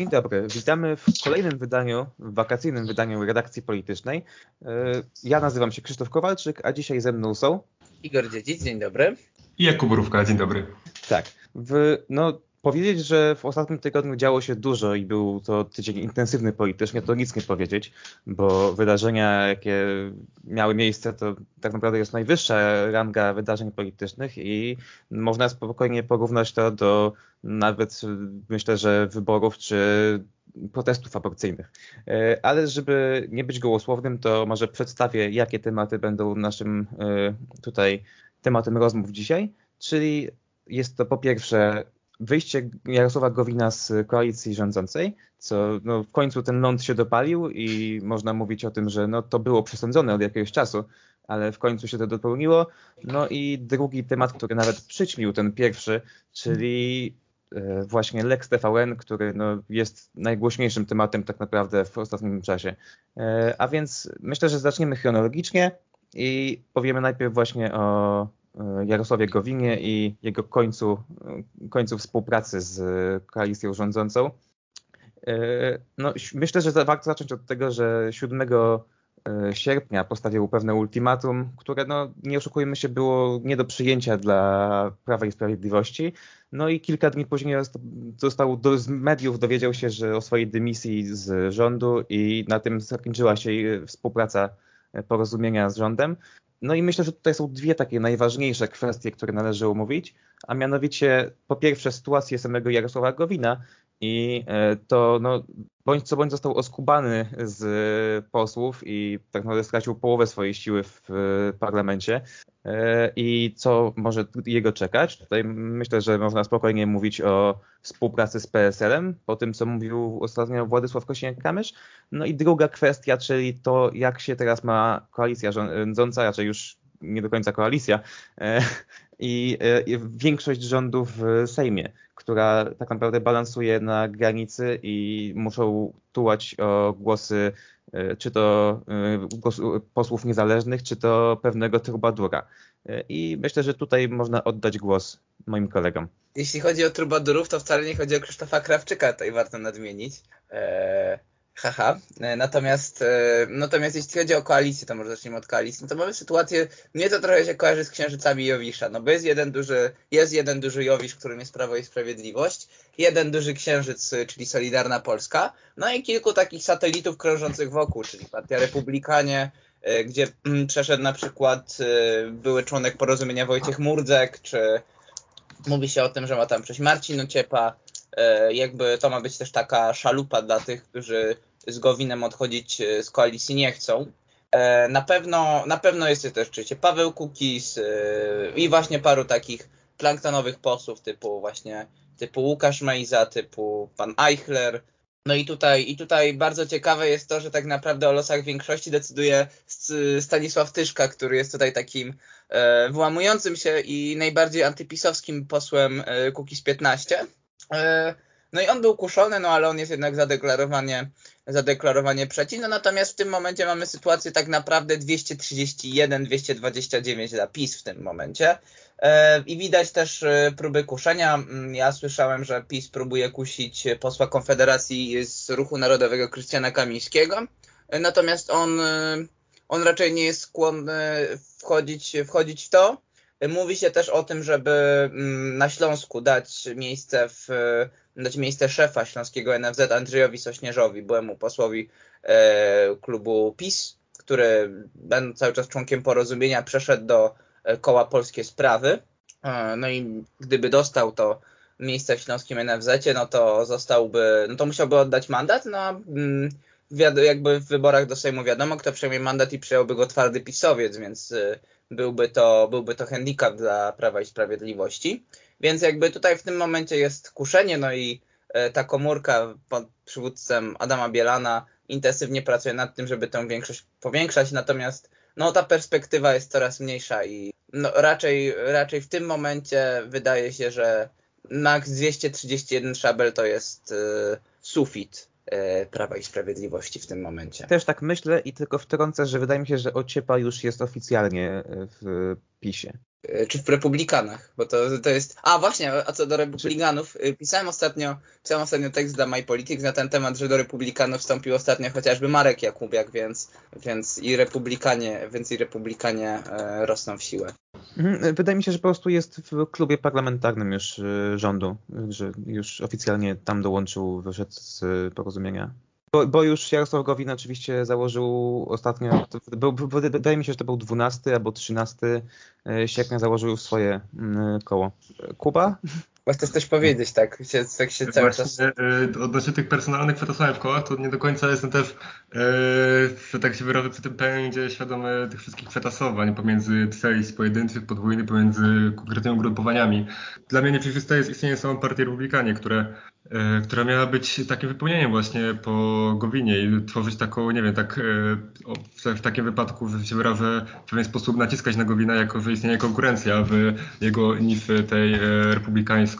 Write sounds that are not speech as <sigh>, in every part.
Dzień dobry, witamy w kolejnym wydaniu, w wakacyjnym wydaniu redakcji politycznej. E, ja nazywam się Krzysztof Kowalczyk, a dzisiaj ze mną są... Igor Dziedzic, dzień dobry. I Jakub Rówka, dzień dobry. Tak, w, no Powiedzieć, że w ostatnim tygodniu działo się dużo i był to tydzień intensywny politycznie, to nic nie powiedzieć, bo wydarzenia, jakie miały miejsce, to tak naprawdę jest najwyższa ranga wydarzeń politycznych i można spokojnie porównać to do nawet myślę, że wyborów czy protestów aborcyjnych. E, ale żeby nie być gołosłownym, to może przedstawię, jakie tematy będą naszym e, tutaj tematem rozmów dzisiaj, czyli jest to po pierwsze wyjście Jarosława Gowina z koalicji rządzącej, co no, w końcu ten ląd się dopalił i można mówić o tym, że no, to było przesądzone od jakiegoś czasu, ale w końcu się to dopełniło. No i drugi temat, który nawet przyćmił ten pierwszy, czyli e, właśnie Lex TVN, który no, jest najgłośniejszym tematem tak naprawdę w ostatnim czasie. E, a więc myślę, że zaczniemy chronologicznie i powiemy najpierw właśnie o Jarosławie Gowinie i jego końcu, e, końcu współpracy z koalicją rządzącą. E, no, myślę, że warto zacząć od tego, że 7 sierpnia postawił pewne ultimatum, które, no, nie oszukujmy się, było nie do przyjęcia dla Prawa i Sprawiedliwości. No i kilka dni później został do, z mediów dowiedział się, że o swojej dymisji z rządu i na tym zakończyła się współpraca porozumienia z rządem. No i myślę, że tutaj są dwie takie najważniejsze kwestie, które należy omówić, a mianowicie po pierwsze sytuację samego Jarosława Gowina i e, to no, bądź co bądź został oskubany z posłów i tak naprawdę stracił połowę swojej siły w parlamencie e, i co może jego czekać. Tutaj myślę, że można spokojnie mówić o współpracy z PSL-em, po tym co mówił ostatnio Władysław Kosiniak-Kamysz. No i druga kwestia, czyli to jak się teraz ma koalicja rządząca, raczej już nie do końca koalicja, e, i większość rządów w Sejmie która tak naprawdę balansuje na granicy i muszą tułać o głosy e, czy to e, posłów niezależnych, czy to pewnego trubadura. E, I myślę, że tutaj można oddać głos moim kolegom. Jeśli chodzi o trubadurów, to wcale nie chodzi o Krzysztofa Krawczyka, tutaj warto nadmienić. Eee, haha. Natomiast, natomiast jeśli chodzi o koalicję, to może zacznijmy od koalicji, no to mamy sytuację, mnie to trochę się kojarzy z księżycami Jowisza, no bo jest jeden duży, jest jeden duży Jowisz, którym jest Prawo i Sprawiedliwość, jeden duży księżyc, czyli Solidarna Polska, no i kilku takich satelitów krążących wokół, czyli Partia Republikanie, e, gdzie mm, przeszedł na przykład e, były członek porozumienia Wojciech Murdzek, czy mówi się o tym, że ma tam przejść Marcin Ociepa, e, jakby to ma być też taka szalupa dla tych, którzy z Gowinem odchodzić z koalicji nie chcą. Na pewno, na pewno jest też oczywiście Paweł Kukis i właśnie paru takich planktonowych posłów typu właśnie typu Łukasz Mejza, typu pan Eichler. No i tutaj, i tutaj bardzo ciekawe jest to, że tak naprawdę o losach większości decyduje Stanisław Tyszka, który jest tutaj takim e, wyłamującym się i najbardziej antypisowskim posłem e, Kukiz 15. E, no i on był kuszony, no ale on jest jednak zadeklarowanie, zadeklarowanie przeciw. No natomiast w tym momencie mamy sytuację tak naprawdę 231-229 dla PiS w tym momencie. E, I widać też e, próby kuszenia. Mm, ja słyszałem, że PiS próbuje kusić posła Konfederacji z Ruchu Narodowego Krystiana Kamińskiego. Natomiast on, on raczej nie jest skłonny wchodzić, wchodzić w to. Mówi się też o tym, żeby mm, na Śląsku dać miejsce w, dać miejsce szefa śląskiego NFZ Andrzejowi Sośnierzowi, byłemu posłowi e, klubu PiS, który będąc cały czas członkiem porozumienia przeszedł do E, koła Polskie Sprawy. E, no i gdyby dostał to miejsce w Śląskim NFZ, no to zostałby, no to musiałby oddać mandat, no mm, jakby w wyborach do Sejmu wiadomo, kto przejmie mandat i przyjąłby go twardy pisowiec, więc byłby to, byłby to handicap dla Prawa i Sprawiedliwości. Więc jakby tutaj w tym momencie jest kuszenie, no i e, ta komórka pod przywódcem Adama Bielana intensywnie pracuje nad tym, żeby tę większość powiększać, natomiast no ta perspektywa jest coraz mniejsza i no, raczej, raczej w tym momencie wydaje się, że max 231 szabel to jest y, sufit Prawa i Sprawiedliwości w tym momencie. Też tak myślę i tylko wtrącę, że wydaje mi się, że Ociepa już jest oficjalnie w PiSie. E, czy w Republikanach, bo to, to jest... A właśnie, a co do Republikanów, e, pisałem ostatnio, pisałem ostatnio tekst dla MyPolitics na ten temat, że do Republikanów wstąpił ostatnio chociażby Marek Jakubiak, więc, więc i Republikanie, więc i Republikanie e, rosną w siłę. Mhm, wydaje mi się, że po prostu jest w klubie parlamentarnym już rządu, że już oficjalnie tam dołączył, wyszedł z porozumienia. Bo, bo, już Jarosław Gowin oczywiście założył ostatnio, był, wydaje mi się, że to był 12 albo 13 e, sierpnia założył swoje mm, koło. Kuba? Chcesz coś powiedzieć, tak? Się, tak się cały Właśnie, czas... E, odnośnie tych personalnych w kołach, to nie do końca jestem też, e, że tak się wyrażę, przy tym pędzie świadomy tych wszystkich przetasowań pomiędzy trace pojedynczych, podwójnych, pomiędzy konkretnymi ugrupowaniami. Dla mnie nieprzejrzyste jest istnienie samą partii Republikanie, które E, która miała być takim wypełnieniem właśnie po Gowinie i tworzyć taką, nie wiem, tak e, w takim wypadku, że się wyrażę, w pewien sposób naciskać na Gowina, jako że istnieje konkurencja w jego niszy tej e,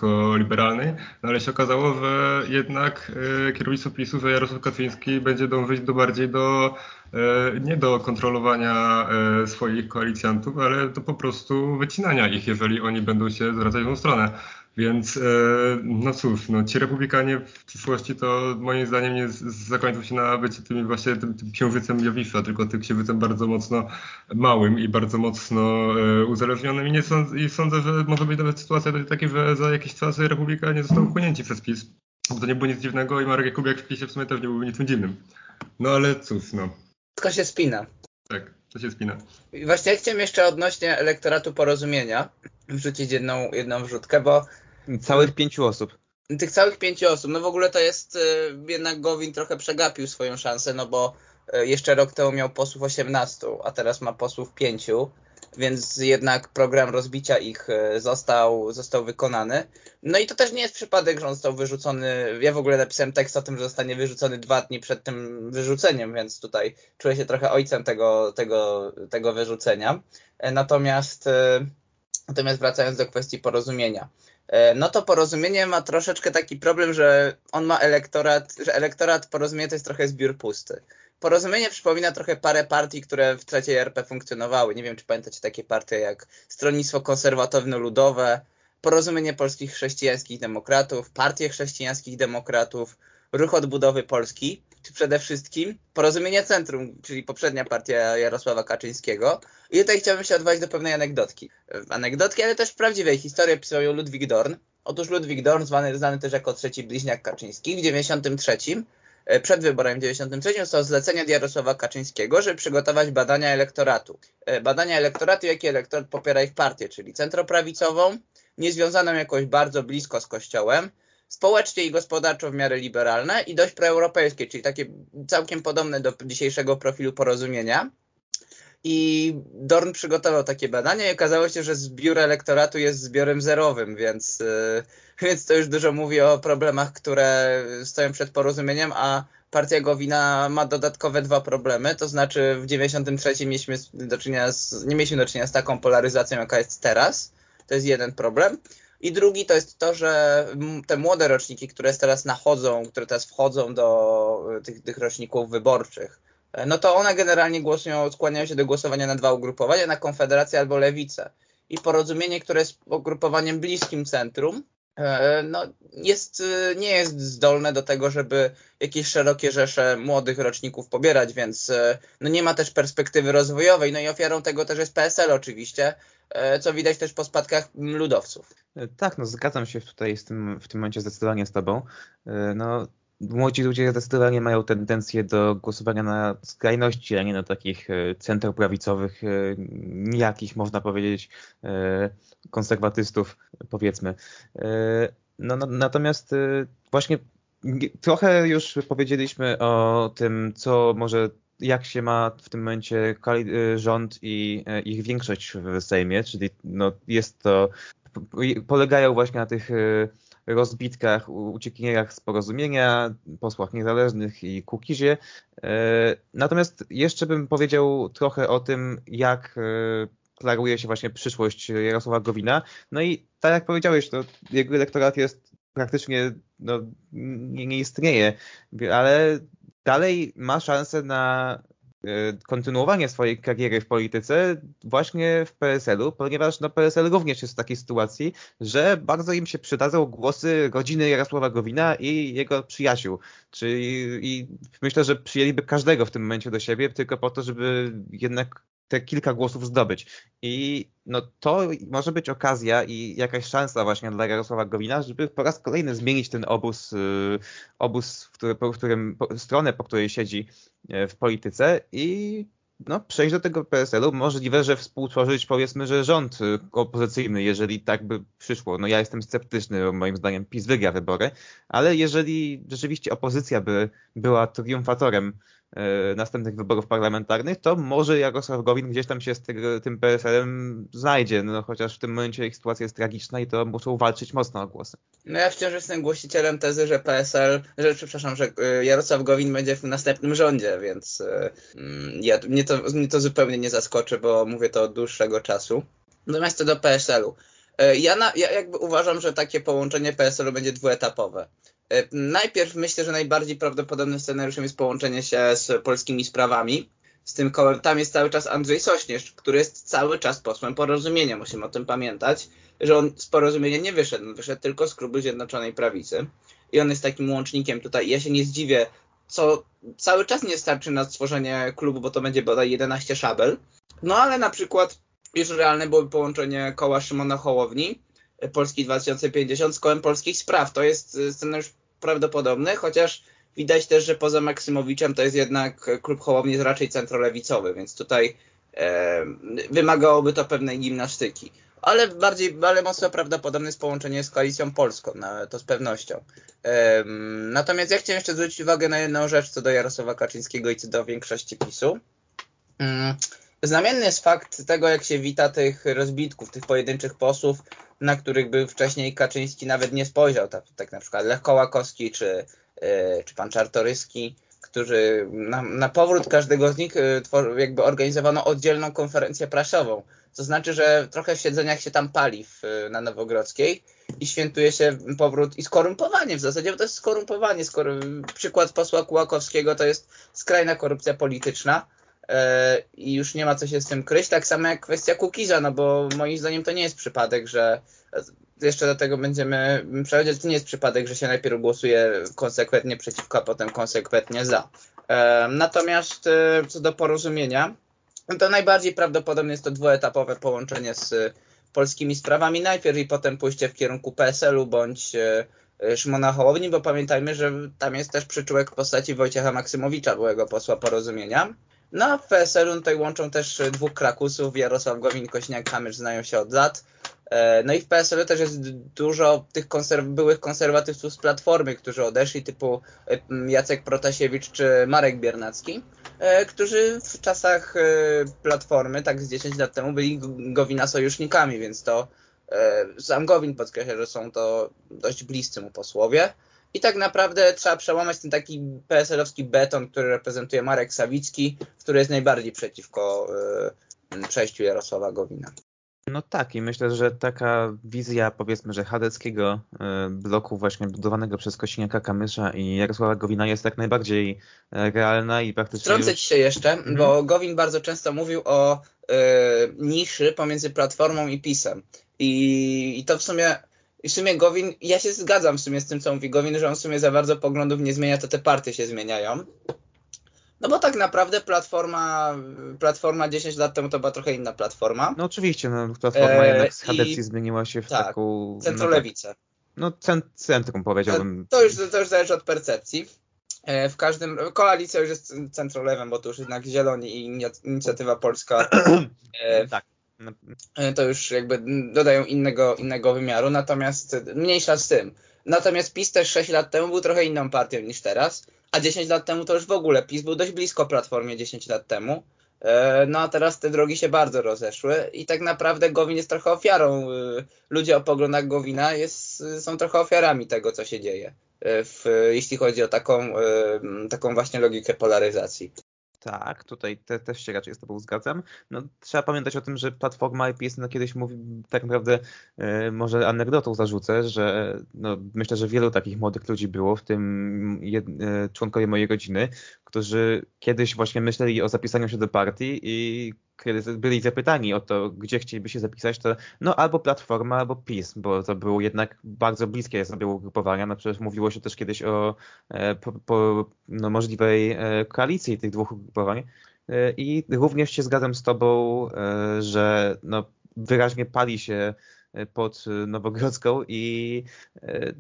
republikańsko-liberalnej, no ale się okazało, że jednak kierownictwo PiSu, że Jarosław Kaczyński będzie dążyć do bardziej do nie do kontrolowania swoich koalicjantów, ale do po prostu wycinania ich, jeżeli oni będą się zwracać w tą stronę. Więc e, no cóż, no, ci republikanie w przyszłości to moim zdaniem nie zakończą się na bycie tym właśnie tym, tym księżycem Jowisza, tylko tym księżycem bardzo mocno małym i bardzo mocno e, uzależnionym i, nie sądzę, i sądzę, że może być nawet sytuacja taka, że za jakiś czas republikanie zostaną wchłonięci przez PiS. Bo to nie było nic dziwnego i Marek Jakubiak w PiSie w sumie też nie byłby niczym dziwnym. No ale cóż, no. Tylko się spina. Tak, to się spina. I właśnie chciałem jeszcze odnośnie elektoratu porozumienia wrzucić jedną, jedną wrzutkę, bo Całych pięciu osób. Tych całych pięciu osób. No w ogóle to jest, e, jednak Gowin trochę przegapił swoją szansę, no bo e, jeszcze rok temu miał posłów 18, a teraz ma posłów 5, więc jednak program rozbicia ich e, został, został wykonany. No i to też nie jest przypadek, że on został wyrzucony. Ja w ogóle napisałem tekst o tym, że zostanie wyrzucony dwa dni przed tym wyrzuceniem, więc tutaj czuję się trochę ojcem tego, tego, tego wyrzucenia. Natomiast, natomiast wracając do kwestii porozumienia. E, no to porozumienie ma troszeczkę taki problem, że on ma elektorat, że elektorat porozumienia to jest trochę zbiór pusty. Porozumienie przypomina trochę parę partii, które w trzeciej RP funkcjonowały. Nie wiem, czy pamiętacie takie partie jak Stronnictwo Konserwatywno-Ludowe, Porozumienie Polskich Chrześcijańskich Demokratów, Partie Chrześcijańskich Demokratów, Ruch Odbudowy Polski, czy przede wszystkim Porozumienie Centrum, czyli poprzednia partia Jarosława Kaczyńskiego. I tutaj chciałbym się odwołać do pewnej anegdotki. Anegdotki, ale też prawdziwej historii pisał Ludwik Dorn. Otóż Ludwik Dorn, zwany, znany też jako trzeci bliźniak Kaczyński, w 93 e, przed wyborem w 93 został zlecenie od Jarosława Kaczyńskiego, żeby przygotować badania elektoratu. E, badania elektoratu, jaki elektorat popiera ich partię, czyli centroprawicową, niezwiązaną jakoś bardzo blisko z Kościołem, społecznie i gospodarczo w miarę liberalne i dość proeuropejskie, czyli takie całkiem podobne do dzisiejszego profilu porozumienia. I Dorn przygotował takie badania i okazało się, że zbiór elektoratu jest zbiorem zerowym, więc, yy, <laughs> więc to już dużo mówi o problemach, które stoją przed porozumieniem, a partia Gowina ma dodatkowe dwa problemy, to znaczy w 93 mieliśmy do czynienia z, nie mieliśmy do czynienia z taką polaryzacją, jaka jest teraz. To jest jeden problem. I drugi to jest to, że te młode roczniki, które teraz nachodzą, które teraz wchodzą do e, tych, tych roczników wyborczych, e, no to one generalnie głosują, skłaniają się do głosowania na dwa ugrupowania, na Konfederację albo Lewicę. I porozumienie, które jest ugrupowaniem bliskim centrum, e, no, jest, nie jest zdolne do tego, żeby jakieś szerokie rzesze młodych roczników pobierać, więc no nie ma też perspektywy rozwojowej. No i ofiarą tego też jest PSL oczywiście, co widać też po spadkach ludowców. E, tak, no zgadzam się tutaj z tym, w tym momencie zdecydowanie z Tobą. E, no, młodzi ludzie zdecydowanie mają tendencję do głosowania na skrajności, a nie na takich centroprawicowych, nijakich można powiedzieć konserwatystów, powiedzmy. No, no, natomiast właśnie trochę już powiedzieliśmy o tym, co może jak się ma w tym momencie y, rząd i y, ich większość w Sejmie, czyli no jest to, polegają właśnie na tych y, rozbitkach, uciekinierach z porozumienia, posłach niezależnych i Kukizie. Natomiast jeszcze bym powiedział trochę o tym, jak klaruje się właśnie przyszłość Jarosława Gowina. No i tak jak powiedziałeś, to jego elektorat jest praktycznie no, nie, nie istnieje, ale dalej ma szansę na kontynuowanie swojej kariery w polityce właśnie w PSL-u, ponieważ no, PSL również jest w takiej sytuacji, że bardzo im się przydadzą głosy rodziny Jarosława Gowina i jego przyjaciół. Czyli i myślę, że przyjęliby każdego w tym momencie do siebie, tylko po to, żeby jednak te kilka głosów zdobyć. I no to może być okazja i jakaś szansa właśnie dla Jarosława Gowina, żeby po raz kolejny zmienić ten obóz, y, obóz w, po którym, po, stronę, po której siedzi e, w polityce i no, przejść do tego PSL-u. Możliwe, że współtworzyć powiedzmy, że rząd y, opozycyjny, jeżeli tak by przyszło. No ja jestem sceptyczny, moim zdaniem PiS wygra wybory, ale jeżeli rzeczywiście opozycja by była triumfatorem następnych wyborów parlamentarnych, to może Jarosław Gowin gdzieś tam się z tym PSL-em znajdzie, no chociaż w tym momencie ich sytuacja jest tragiczna i to muszą walczyć mocno o głosy. No ja wciąż jestem głosicielem tezy, że PSL, że przepraszam, że e, Jarosław Gowin będzie w następnym rządzie, więc e, mm, ja, mnie, to, mnie to zupełnie nie zaskoczy, bo mówię to od dłuższego czasu. Natomiast co do PSL-u. Ja, na, ja jakby uważam, że takie połączenie PSL-u będzie dwuetapowe. E, najpierw myślę, że najbardziej prawdopodobnym scenariuszem jest połączenie się z polskimi sprawami. Z tym kołem tam jest cały czas Andrzej Sośnierz, który jest cały czas posłem porozumienia. Musimy o tym pamiętać, że on z porozumienia nie wyszedł, on wyszedł tylko z klubu Zjednoczonej Prawicy. I on jest takim łącznikiem tutaj. Ja się nie zdziwię, co cały czas nie starczy na stworzenie klubu, bo to będzie bodaj 11 szabel. No ale na przykład już realne byłoby połączenie koła Szymona Hołowni, Polski 2050 z kołem polskich spraw. To jest scenariusz prawdopodobny, chociaż widać też, że poza Maksymowiczem to jest jednak klub Hołowni jest raczej centrolewicowy, więc tutaj e, wymagałoby to pewnej gimnastyki. Ale bardziej, ale mocno prawdopodobne jest połączenie z koalicją polską, no, to z pewnością. E, natomiast ja chciałem jeszcze zwrócić uwagę na jedną rzecz co do Jarosława Kaczyńskiego i co do większości PiSu. Mm, znamienny jest fakt tego, jak się wita tych rozbitków, tych pojedynczych posłów, na których był wcześniej Kaczyński nawet nie spojrzał, tak, tak na przykład Lech Kołakowski czy, yy, czy pan Czartoryski, którzy na, na powrót każdego z nich yy, jakby organizowano oddzielną konferencję prasową. To znaczy, że trochę w siedzeniach się tam pali w, na Nowogrodzkiej i świętuje się powrót i skorumpowanie w zasadzie, bo to jest skorumpowanie. Skoro, przykład posła Kułakowskiego to jest skrajna korupcja polityczna E, i już nie ma co się z tym kryć. Tak samo jak kwestia Kukiza, no bo moim zdaniem to nie jest przypadek, że jeszcze do tego będziemy przechodzić, to nie jest przypadek, że się najpierw głosuje konsekwentnie przeciwko, a potem konsekwentnie za. E, natomiast e, co do porozumienia, to najbardziej prawdopodobne jest to dwuetapowe połączenie z polskimi sprawami najpierw i potem pójście w kierunku PSL-u bądź Szymona Hołowni, bo pamiętajmy, że tam jest też przyczółek w postaci Wojciecha Maksymowicza, byłego posła porozumienia. No, w PSL-u tutaj łączą też e, dwóch krakusów, Jarosław Gowin, Kośniak, Kamysz znają się od lat. E, no i w PSL-u też jest dużo tych konserw byłych konserwatywców z Platformy, którzy odeszli, typu e, Jacek Protasiewicz czy Marek Biernacki, którzy w czasach Platformy, tak z 10 lat temu, byli Gowina sojusznikami, więc to sam Gowin podkreśla, że są to dość bliscy mu posłowie. I tak naprawdę trzeba przełamać ten taki PSL-owski beton, który reprezentuje Marek Sawicki, który jest najbardziej przeciwko y, przejściu Jarosława Gowina. No tak i myślę, że taka wizja powiedzmy, że chadeckiego y, bloku właśnie budowanego przez Kosiniaka Kamysza i Jarosława Gowina jest jak najbardziej y, realna i praktycznie... Wtrącę ci się jeszcze, mhm. bo Gowin bardzo często mówił o y, niszy pomiędzy Platformą i PiSem. I, I to w sumie i w sumie Gowin, ja się zgadzam w sumie z tym, co mówi Gowin, że on w sumie za bardzo poglądów nie zmienia, to te partie się zmieniają. No bo tak naprawdę platforma, platforma 10 lat temu to była trochę inna platforma. No oczywiście, no, platforma e, jednak z Hadecji zmieniła się w tak, taką... centrolewicę. No, tak, no centrum powiedziałbym. To już, to już zależy od percepcji. E, w każdym, koalicja już jest centrolewem, bo to już jednak Zieloni i Inicjatywa Polska <coughs> e, tak. E, to już jakby dodają innego, innego wymiaru, natomiast mniejsza z tym. Natomiast PiS też 6 lat temu był trochę inną partią niż teraz, a 10 lat temu to już w ogóle PiS był dość blisko Platformie 10 lat temu. E, no a teraz te drogi się bardzo rozeszły i tak naprawdę Gowin jest trochę ofiarą. E, ludzie o poglądach Gowina jest, są trochę ofiarami tego, co się dzieje, w, jeśli chodzi o taką, taką właśnie logikę polaryzacji. Tak, tutaj te, też się raczej z Tobą zgadzam. No, trzeba pamiętać o tym, że Platforma IPS no, kiedyś mówi, tak naprawdę e, może anegdotą zarzucę, że no, myślę, że wielu takich młodych ludzi było, w tym jed, e, członkowie mojej rodziny, którzy kiedyś właśnie myśleli o zapisaniu się do partii i kiedy byli zapytani o to, gdzie chcieliby się zapisać, to no albo Platforma, albo PiS, bo to było jednak bardzo bliskie sobie ugrupowania. No przecież mówiło się też kiedyś o e, po, po, no, możliwej e, koalicji tych dwóch ugrupowań. E, I również się zgadzam z Tobą, że no, wyraźnie pali się pod Nowogrodzką i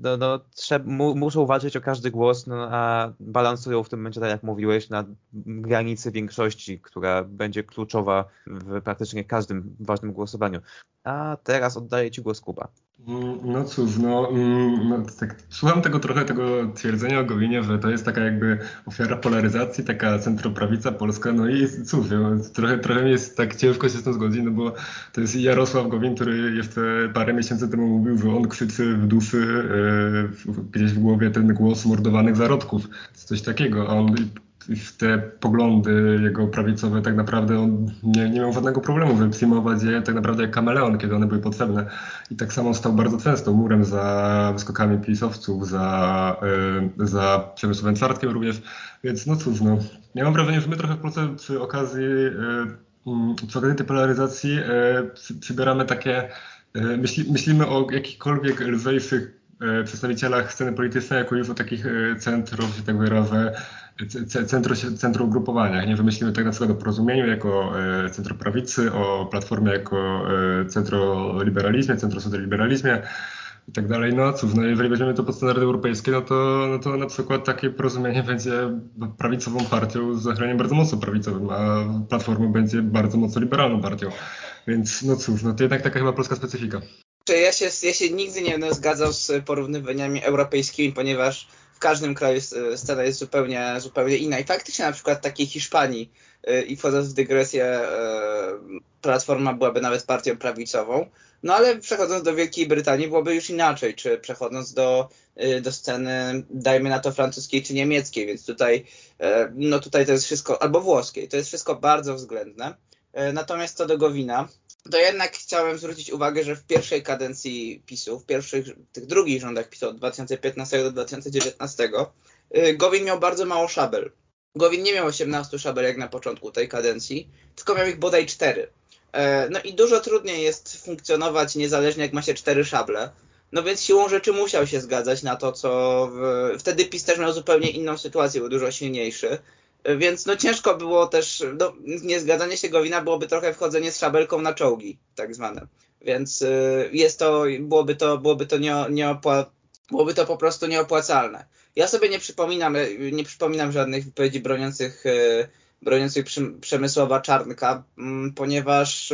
no, no, trzeba, mu, muszą walczyć o każdy głos, no, a balansują w tym momencie, tak jak mówiłeś, na granicy większości, która będzie kluczowa w praktycznie każdym ważnym głosowaniu. A teraz oddaję Ci głos Kuba. Mm, no cóż, no, mm, no tak, słucham tego trochę tego twierdzenia o Gowinie, że to jest taka jakby ofiara polaryzacji, taka centroprawica polska, no i cóż, trochę, trochę mi jest tak ciężko się z tym zgodzić, no bo to jest Jarosław Gowin, który jeszcze parę miesięcy temu mówił, że on krzyczy w duszy e, gdzieś w głowie ten głos mordowanych zarodków, coś takiego, a on te poglądy jego prawicowe tak naprawdę on nie, nie miał żadnego problemu, żeby przyjmować je tak naprawdę jak kameleon, kiedy one były potrzebne. I tak samo stał bardzo często murem za wyskokami pisowców, za, y, za Przemysłowem Czwartkiem również. Więc no cóż, no, ja mam wrażenie, że my trochę w proces, przy okazji, y, y, przy okazji tej polaryzacji y, przybieramy takie, y, myśli, myślimy o jakichkolwiek lżejszych przedstawicielach sceny politycznej, jako już o takich centrów, że tak wyrażę, centrum, centrum ugrupowaniach. Nie wymyślimy tak na przykład o porozumieniu jako e, centrum prawicy, o platformie jako e, centrum liberalizmie, centrum liberalizmie i tak dalej. No cóż, no jeżeli weźmiemy to pod standardy europejskie, no to, no to na przykład takie porozumienie będzie prawicową partią z zachraniem bardzo mocno prawicowym, a platforma będzie bardzo mocno liberalną partią. Więc no cóż, no to jednak taka chyba polska specyfika. Ja się, ja się nigdy nie będę zgadzał z porównywaniami europejskimi, ponieważ każdym kraju scena jest zupełnie, zupełnie inna. I faktycznie na przykład takiej Hiszpanii y, i wchodząc w dygresję, y, Platforma byłaby nawet partią prawicową. No ale przechodząc do Wielkiej Brytanii byłoby już inaczej, czy przechodząc do, y, do sceny, dajmy na to francuskiej czy niemieckiej, więc tutaj, no tutaj to jest wszystko, albo włoskiej, to jest wszystko bardzo względne. Natomiast co do Gowina, to jednak chciałem zwrócić uwagę, że w pierwszej kadencji PiSu, w pierwszych, tych drugich rządach PiSu od 2015 do 2019, y, Gowin miał bardzo mało szabel. Gowin nie miał 18 szabel jak na początku tej kadencji, tylko miał ich bodaj 4. E, no i dużo trudniej jest funkcjonować niezależnie jak ma się 4 szable. No więc siłą rzeczy musiał się zgadzać na to, co w... wtedy PiS też miał zupełnie inną sytuację, był dużo silniejszy. Więc no ciężko było też, no, niezgadzanie się Gowina byłoby trochę wchodzenie z szabelką na czołgi, tak zwane. Więc y, jest to, byłoby to, byłoby to nie, nieopła, byłoby to po prostu nieopłacalne. Ja sobie nie przypominam, y, nie przypominam żadnych wypowiedzi broniących, y, broniących Przemysława Czarnka, mm, ponieważ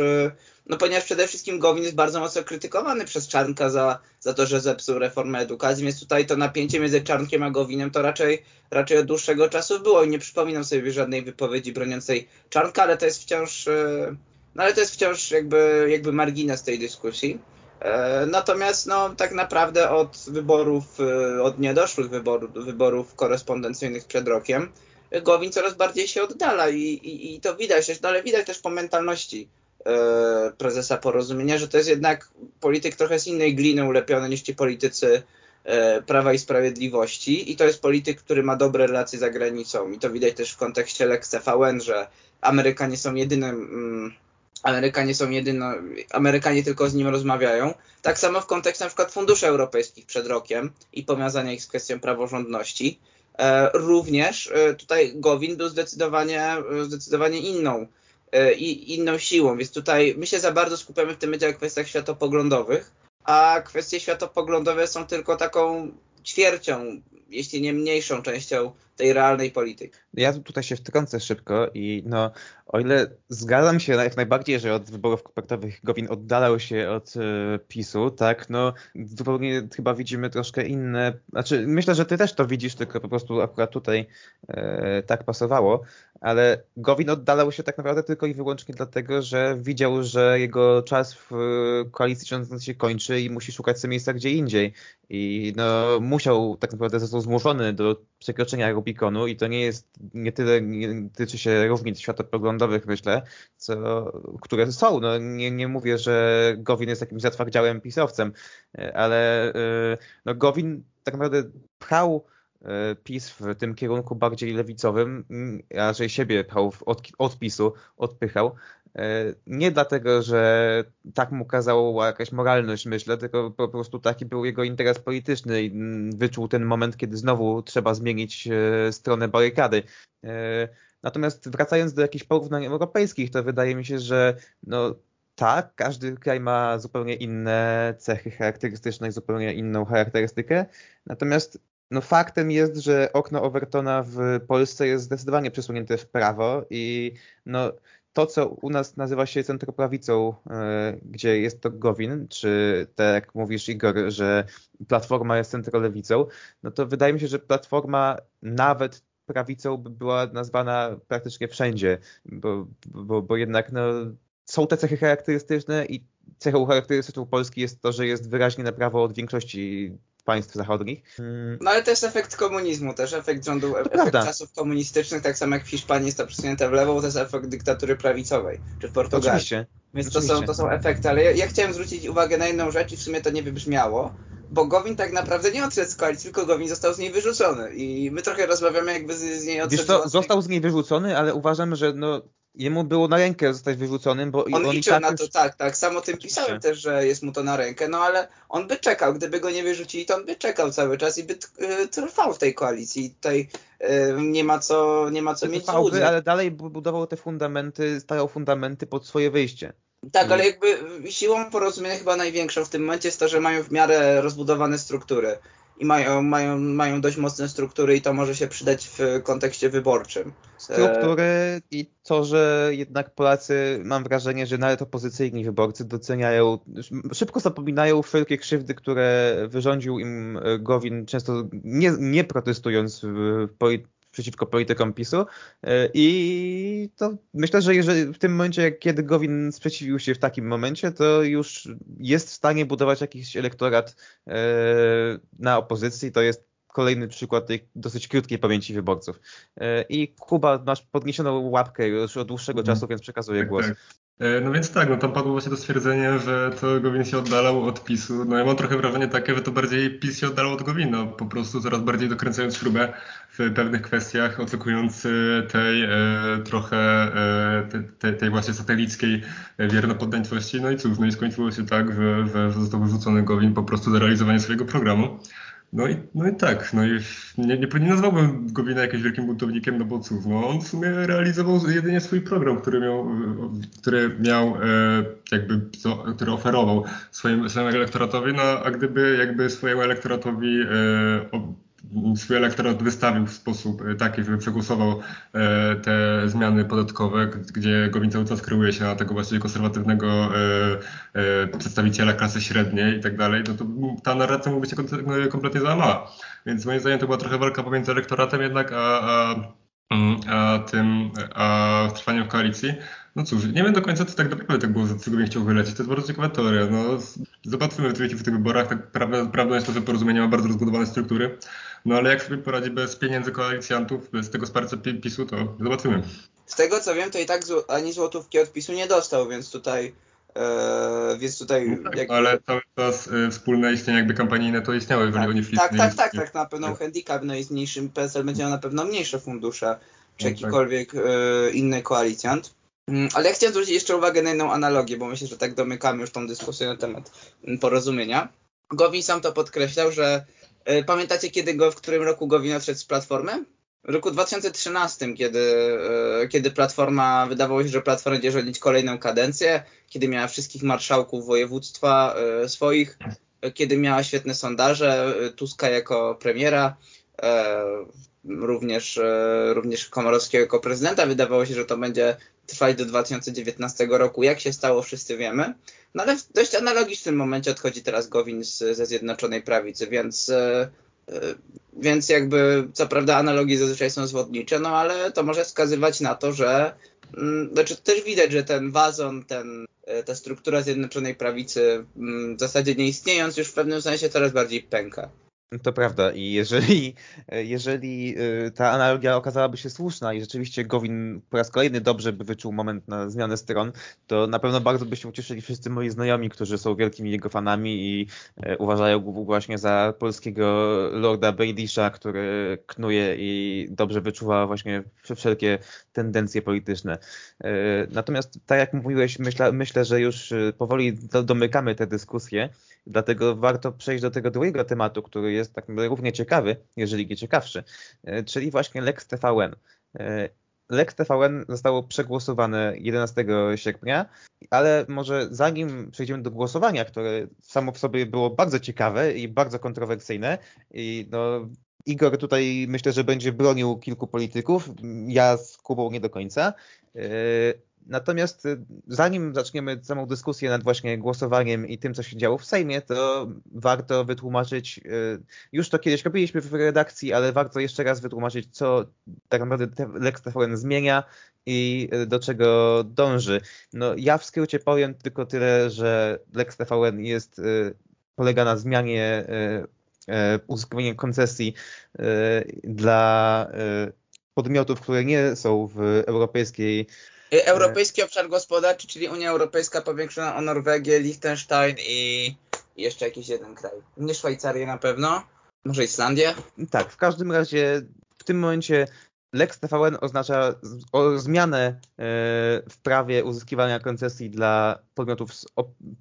no ponieważ przede wszystkim Gowin jest bardzo mocno krytykowany przez Czarnka za, za to, że zepsuł reformę edukacji, więc tutaj to napięcie między Czarnkiem a Gowinem to raczej, raczej od dłuższego czasu było i nie przypominam sobie żadnej wypowiedzi broniącej Czarnka, ale to jest wciąż, e, no ale to jest wciąż jakby, jakby margines tej dyskusji. E, natomiast no, tak naprawdę od wyborów, e, od niedoszłych wyborów, wyborów korespondencyjnych przed rokiem, Gowin coraz bardziej się oddala i, i, i to widać, no ale widać też po mentalności prezesa Porozumienia, że to jest jednak polityk trochę z innej gliny ulepiony niż ci politycy e, Prawa i Sprawiedliwości i to jest polityk, który ma dobre relacje za granicą i to widać też w kontekście Lex TVN, że Amerykanie są jedynym mm, Amerykanie są jedyno, Amerykanie tylko z nim rozmawiają. Tak samo w kontekście na przykład funduszy europejskich przed rokiem i powiązania ich z kwestią praworządności. E, również tutaj Gowin był zdecydowanie, zdecydowanie inną E, i inną siłą, więc tutaj my się za bardzo skupiamy w tym momencie na kwestiach światopoglądowych, a kwestie światopoglądowe są tylko taką ćwiercią, jeśli nie mniejszą częścią tej realnej polityki. Ja tutaj się wtrącę szybko i no, o ile zgadzam się jak najbardziej, że od wyborów kopertowych Gowin oddalał się od e, PiSu, tak, no zupełnie chyba widzimy troszkę inne, znaczy myślę, że ty też to widzisz, tylko po prostu akurat tutaj e, tak pasowało, ale Gowin oddalał się tak naprawdę tylko i wyłącznie dlatego, że widział, że jego czas w koalicji rządzącej się kończy i musi szukać sobie miejsca gdzie indziej i no musiał tak naprawdę sposób zmuszony do przekroczenia Rubikonu i to nie jest, nie tyle nie tyczy się różnic światopoglądowych, myślę, co, które są. No, nie, nie mówię, że Gowin jest jakimś zatwardziałym pisowcem, ale no, Gowin tak naprawdę pchał E, PiS w tym kierunku bardziej lewicowym, raczej siebie pchał od, od PiSu, odpychał. E, nie dlatego, że tak mu kazała jakaś moralność, myślę, tylko po prostu taki był jego interes polityczny i mm, wyczuł ten moment, kiedy znowu trzeba zmienić e, stronę barykady. Natomiast wracając do jakichś porównań europejskich, to wydaje mi się, że no, tak, każdy kraj ma zupełnie inne cechy charakterystyczne i zupełnie inną charakterystykę. Natomiast no faktem jest, że okno Overtona w Polsce jest zdecydowanie przesunięte w prawo i no to, co u nas nazywa się centroprawicą, e, gdzie jest to Gowin, czy tak jak mówisz Igor, że Platforma jest centrolewicą, no to wydaje mi się, że Platforma nawet prawicą by była nazwana praktycznie wszędzie, bo, bo, bo jednak no, są te cechy charakterystyczne i cechą charakterystyczną Polski jest to, że jest wyraźnie na prawo od większości państw zachodnich. Mm. No ale to jest efekt komunizmu, też efekt rządu, to efekt prawda. czasów komunistycznych, tak samo jak w Hiszpanii jest to przesunięte w lewo, to jest efekt dyktatury prawicowej, czy w Portugalii. Oczywiście. Więc Oczywiście. To, są, to są efekty, ale ja, ja chciałem zwrócić uwagę na jedną rzecz i w sumie to nie wybrzmiało, bo Gowin tak naprawdę nie odszedł z koalicji, tylko Gowin został z niej wyrzucony i my trochę rozmawiamy jakby z, z niej odszedł. Wiesz co, został z niej wyrzucony, ale uważam, że no jemu było na rękę zostać wyrzuconym, bo on, on liczył tak na to, już... tak, tak. Samo tym pisałem też, że jest mu to na rękę, no ale on by czekał, gdyby go nie wyrzucili, to on by czekał cały czas i by y, trwał w tej koalicji. Tutaj y, nie ma co, nie ma co mieć złudzeń. ale dalej budował te fundamenty, stawiał fundamenty pod swoje wyjście. Tak, ale jakby siłą porozumienia chyba największą w tym momencie jest to, że mają w miarę rozbudowane struktury i mają, mają, mają dość mocne struktury i to może się przydać w kontekście wyborczym. Struktury i to, że jednak Polacy, mam wrażenie, że nawet opozycyjni wyborcy doceniają, szybko zapominają wszelkie krzywdy, które wyrządził im Gowin, często nie, nie protestując w, przeciwko politykom PiSu. E, i to myślę, że jeżeli w tym momencie, kiedy Gowin sprzeciwił się w takim momencie, to już jest w stanie budować jakiś elektorat e, na opozycji, to jest kolejny przykład tej dosyć krótkiej pamięci wyborców. E, I Kuba, masz podniesioną łapkę już od dłuższego mhm. czasu, więc przekazuję tak, głos. Tak. E, no więc tak, no tam padło właśnie to stwierdzenie, że to Gowin się oddalał od PiSu. No ja mam trochę wrażenie takie, że to bardziej PiS się oddalał od Gowina, po prostu coraz bardziej dokręcając śrubę w pewnych kwestiach, oczekując tej e, trochę e, te, tej właśnie satelickiej wiernopoddaństwości. No i cóż, no i skończyło się tak, że, że został wyrzucony Gowin po prostu za realizowanie swojego programu. No i, no i tak, no nie, nie, nie nazwałbym Gowina jakimś wielkim buntownikiem, no bo cóż, no on w sumie realizował jedynie swój program, który miał, który miał e, jakby, który oferował swoim, swojemu elektoratowi, no a gdyby jakby swojemu elektoratowi e, swój elektorat wystawił w sposób e, taki, żeby przegłosował e, te zmiany podatkowe, gdzie Gowin cały czas kreuje się na tego właściwie konserwatywnego e, przedstawiciela klasy średniej i tak dalej, no to ta narracja mógłby się kompletnie załamała. Więc moim zdaniem to była trochę walka pomiędzy elektoratem jednak, a, a, mm, a tym, a trwaniem w koalicji. No cóż, nie wiem do końca, co tak naprawdę tak było, co bym chciał wylecieć. To jest bardzo ciekawa teoria. No, zobaczymy w tych wyborach. Tak prawda, prawda jest to, że porozumienie ma bardzo rozbudowane struktury. No ale jak sobie poradzi bez pieniędzy koalicjantów, bez tego wsparcia PiSu, to zobaczymy. Z tego co wiem, to i tak ani złotówki od PiSu nie dostał, więc tutaj Eee, więc tutaj. No tak, Ale cały czas y, wspólne istnienie jakby kampanijne to istniały, jeżeli tak, oni. Tak, tak, tak, tak, na pewno tak. handicap, no i z mniejszym PSL będzie miał na pewno mniejsze fundusze, czy no, jakikolwiek tak. e, inny koalicjant. Mm, ale ja chciałem zwrócić jeszcze uwagę na jedną analogię, bo myślę, że tak domykamy już tą dyskusję na temat porozumienia. Gowin sam to podkreślał, że E, pamiętacie, kiedy go, w którym roku Gowin odszedł z Platformy? W roku 2013, kiedy, e, kiedy Platforma, wydawało się, że Platforma będzie rządzić kolejną kadencję, kiedy miała wszystkich marszałków województwa e, swoich, kiedy miała świetne sondaże, Tuska jako premiera, również, również Komorowskiego jako prezydenta. Wydawało się, że to będzie trwać do 2019 roku. Jak się stało, wszyscy wiemy. No ale w dość analogicznym momencie odchodzi teraz Gowin z, ze Zjednoczonej Prawicy, więc, e, e, więc jakby co prawda analogii zazwyczaj są zwodnicze, no ale to może wskazywać na to, że mm, znaczy też widać, że ten wazon, ten, e, ta struktura Zjednoczonej Prawicy mm, w zasadzie nie istniejąc już w pewnym sensie coraz bardziej pęka. To prawda i jeżeli, <laughs> jeżeli y, ta analogia okazałaby się słuszna i rzeczywiście Gowin po raz kolejny dobrze by wyczuł moment na zmianę stron, to na pewno bardzo by się ucieszyli wszyscy moi znajomi, którzy są wielkimi jego fanami i e, uważają go właśnie za polskiego Lorda Bradisha, który knuje i dobrze wyczuwa właśnie wszelkie tendencje polityczne. E, natomiast tak jak mówiłeś, myślę, myślę że już y, powoli domykamy tę dyskusję, dlatego warto przejść do tego drugiego tematu, który jest tak równie ciekawy, jeżeli nie ciekawszy, e, czyli właśnie Lex TVN. E, Lex TVN zostało przegłosowane 11 sierpnia, ale może zanim przejdziemy do głosowania, które samo w sobie było bardzo ciekawe i bardzo kontrowersyjne i no, Igor tutaj myślę, że będzie bronił kilku polityków, ja z Kubą nie do końca. E, Natomiast y, zanim zaczniemy samą dyskusję nad właśnie głosowaniem i tym, co się działo w Sejmie, to warto wytłumaczyć, y, już to kiedyś robiliśmy w redakcji, ale warto jeszcze raz wytłumaczyć, co tak naprawdę Lex TVN zmienia i do czego dąży. No, ja w skrócie powiem tylko tyle, że Lex TVN jest, polega na zmianie uzyskiwania koncesji dla podmiotów, które nie są w europejskiej Y, Europejski Obszar Gospodarczy, czyli Unia Europejska powiększona o Norwegię, Liechtenstein i jeszcze jakiś jeden kraj. Nie Szwajcarię na pewno, może Islandię? Tak, w każdym razie w tym momencie Lex TVN oznacza zmianę e, w prawie uzyskiwania koncesji dla podmiotów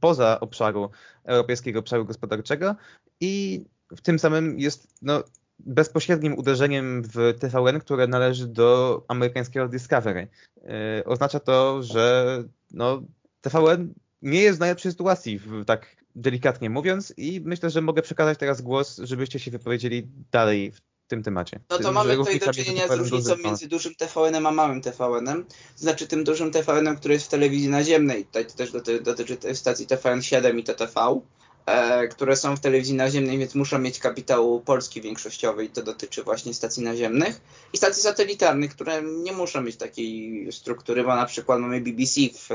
poza obszaru Europejskiego Obszaru Gospodarczego i w tym samym jest no, bezpośrednim uderzeniem w TVN, które należy do amerykańskiego Discovery. E, oznacza to, że no, TVN nie jest w najlepszej sytuacji, tak delikatnie mówiąc i myślę, że mogę przekazać teraz głos, żebyście się wypowiedzieli dalej w tym temacie. No to mamy tutaj do czynienia z różnicą między dużym TVN-em a małym TVN-em. Znaczy tym dużym TVN-em, który jest w telewizji naziemnej. Tutaj to też dotyczy stacji TVN7 i TTV. E, które są w telewizji naziemnej, więc muszą mieć kapitał polski większościowy i to dotyczy właśnie stacji naziemnych i stacji satelitarnych, które nie muszą mieć takiej struktury, bo na przykład mamy BBC, w,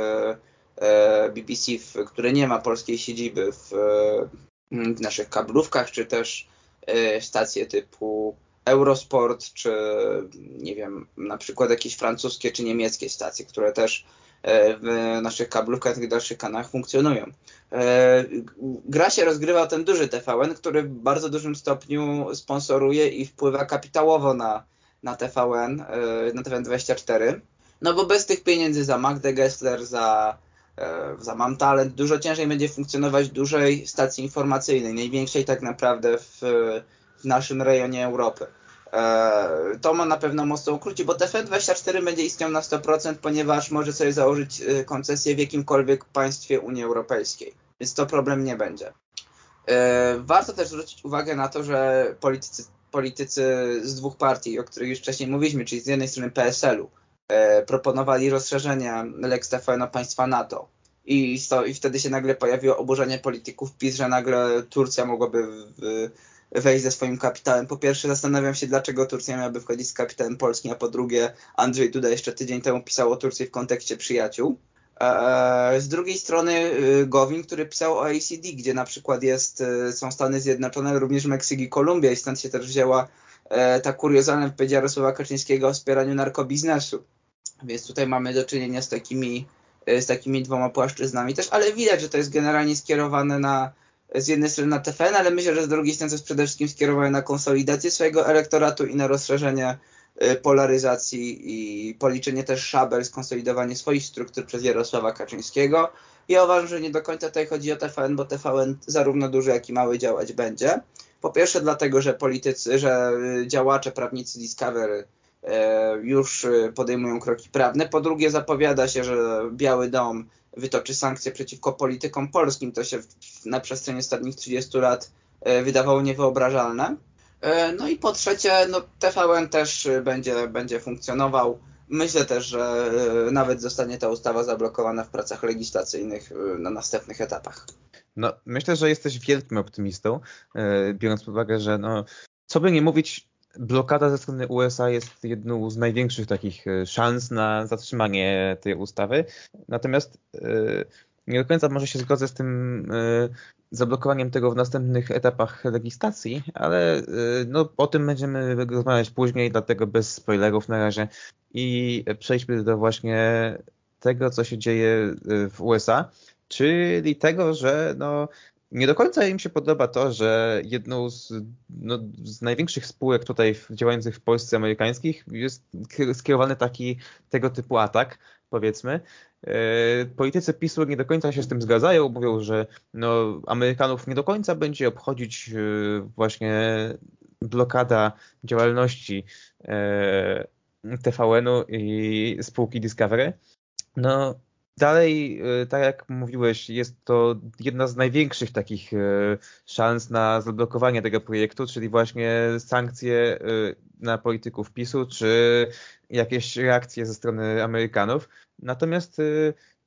e, BBC w, które nie ma polskiej siedziby w, w naszych kablówkach, czy też e, stacje typu Eurosport, czy nie wiem, na przykład jakieś francuskie czy niemieckie stacje, które też E, w naszych kablówkach, tych dalszych kanałach funkcjonują. E, gra się rozgrywa ten duży TVN, który w bardzo dużym stopniu sponsoruje i wpływa kapitałowo na, na TVN, e, na TVN24. No bo bez tych pieniędzy za Magdę Gessler, za, za Mam Talent, dużo ciężej będzie funkcjonować dużej stacji informacyjnej, największej tak naprawdę w, w naszym rejonie Europy. E, to ma na pewno mocno ukrócić, bo TFN24 będzie istniał na 100%, ponieważ może sobie założyć e, koncesję w jakimkolwiek państwie Unii Europejskiej, więc to problem nie będzie. E, warto też zwrócić uwagę na to, że politycy, politycy z dwóch partii, o których już wcześniej mówiliśmy, czyli z jednej strony PSL-u, proponowali rozszerzenia Lex TVN o państwa NATO. I, I wtedy się nagle pojawiło oburzenie polityków PiS, że nagle Turcja mogłaby w, wejść ze swoim kapitałem. Po pierwsze zastanawiam się, dlaczego Turcja miałaby wchodzić z kapitałem polskim, a po drugie Andrzej Duda jeszcze tydzień temu pisał o Turcji w kontekście przyjaciół. E, z drugiej strony y, Gowin, który pisał o ACD, gdzie na przykład jest, y, są Stany Zjednoczone, również Meksyk i Kolumbia i stąd się też wzięła e, ta kuriozalna wypowiedź Jarosława Kaczyńskiego o wspieraniu narkobiznesu. Więc tutaj mamy do czynienia z takimi, y, z takimi dwoma płaszczyznami też, ale widać, że to jest generalnie skierowane na z jednej strony na TFN, ale myślę, że z drugiej strony jest przede wszystkim skierowane na konsolidację swojego elektoratu i na rozszerzenie y, polaryzacji i policzenie też szabel, skonsolidowanie swoich struktur przez Jarosława Kaczyńskiego. Ja uważam, że nie do końca tutaj chodzi o TVN, bo TVN zarówno duży, jak i mały działać będzie. Po pierwsze dlatego, że politycy, że y, działacze, prawnicy Discovery już podejmują kroki prawne. Po drugie zapowiada się, że Biały Dom wytoczy sankcje przeciwko politykom polskim. To się na przestrzeni ostatnich 30 lat e, wydawało niewyobrażalne. E, no i po trzecie, no TVN też będzie, będzie funkcjonował. Myślę też, że e, nawet zostanie ta ustawa zablokowana w pracach legislacyjnych na następnych etapach. No, myślę, że jesteś wielkim optymistą, biorąc pod uwagę, że no, co by nie mówić, blokada ze strony USA jest jedną z największych takich e, szans na zatrzymanie tej ustawy. Natomiast e, nie do końca może się zgodzę z tym zablokowaniem tego w następnych etapach legislacji, ale no, o tym będziemy rozmawiać później, dlatego bez spoilerów na razie i przejdźmy do właśnie tego, co się dzieje w USA, czyli tego, że no, nie do końca im się podoba to, że jedną z, no, z największych spółek tutaj działających w Polsce amerykańskich jest skierowany taki tego typu atak, powiedzmy. E, politycy PiSu nie do końca się z tym zgadzają, mówią, że no, Amerykanów nie do końca będzie obchodzić e, właśnie blokada działalności e, TVN-u i spółki Discovery. No, Dalej, e, tak jak mówiłeś, jest to jedna z największych takich e, szans na zablokowanie tego projektu, czyli właśnie sankcje e, na polityków PiSu, czy jakieś reakcje ze strony Amerykanów. Natomiast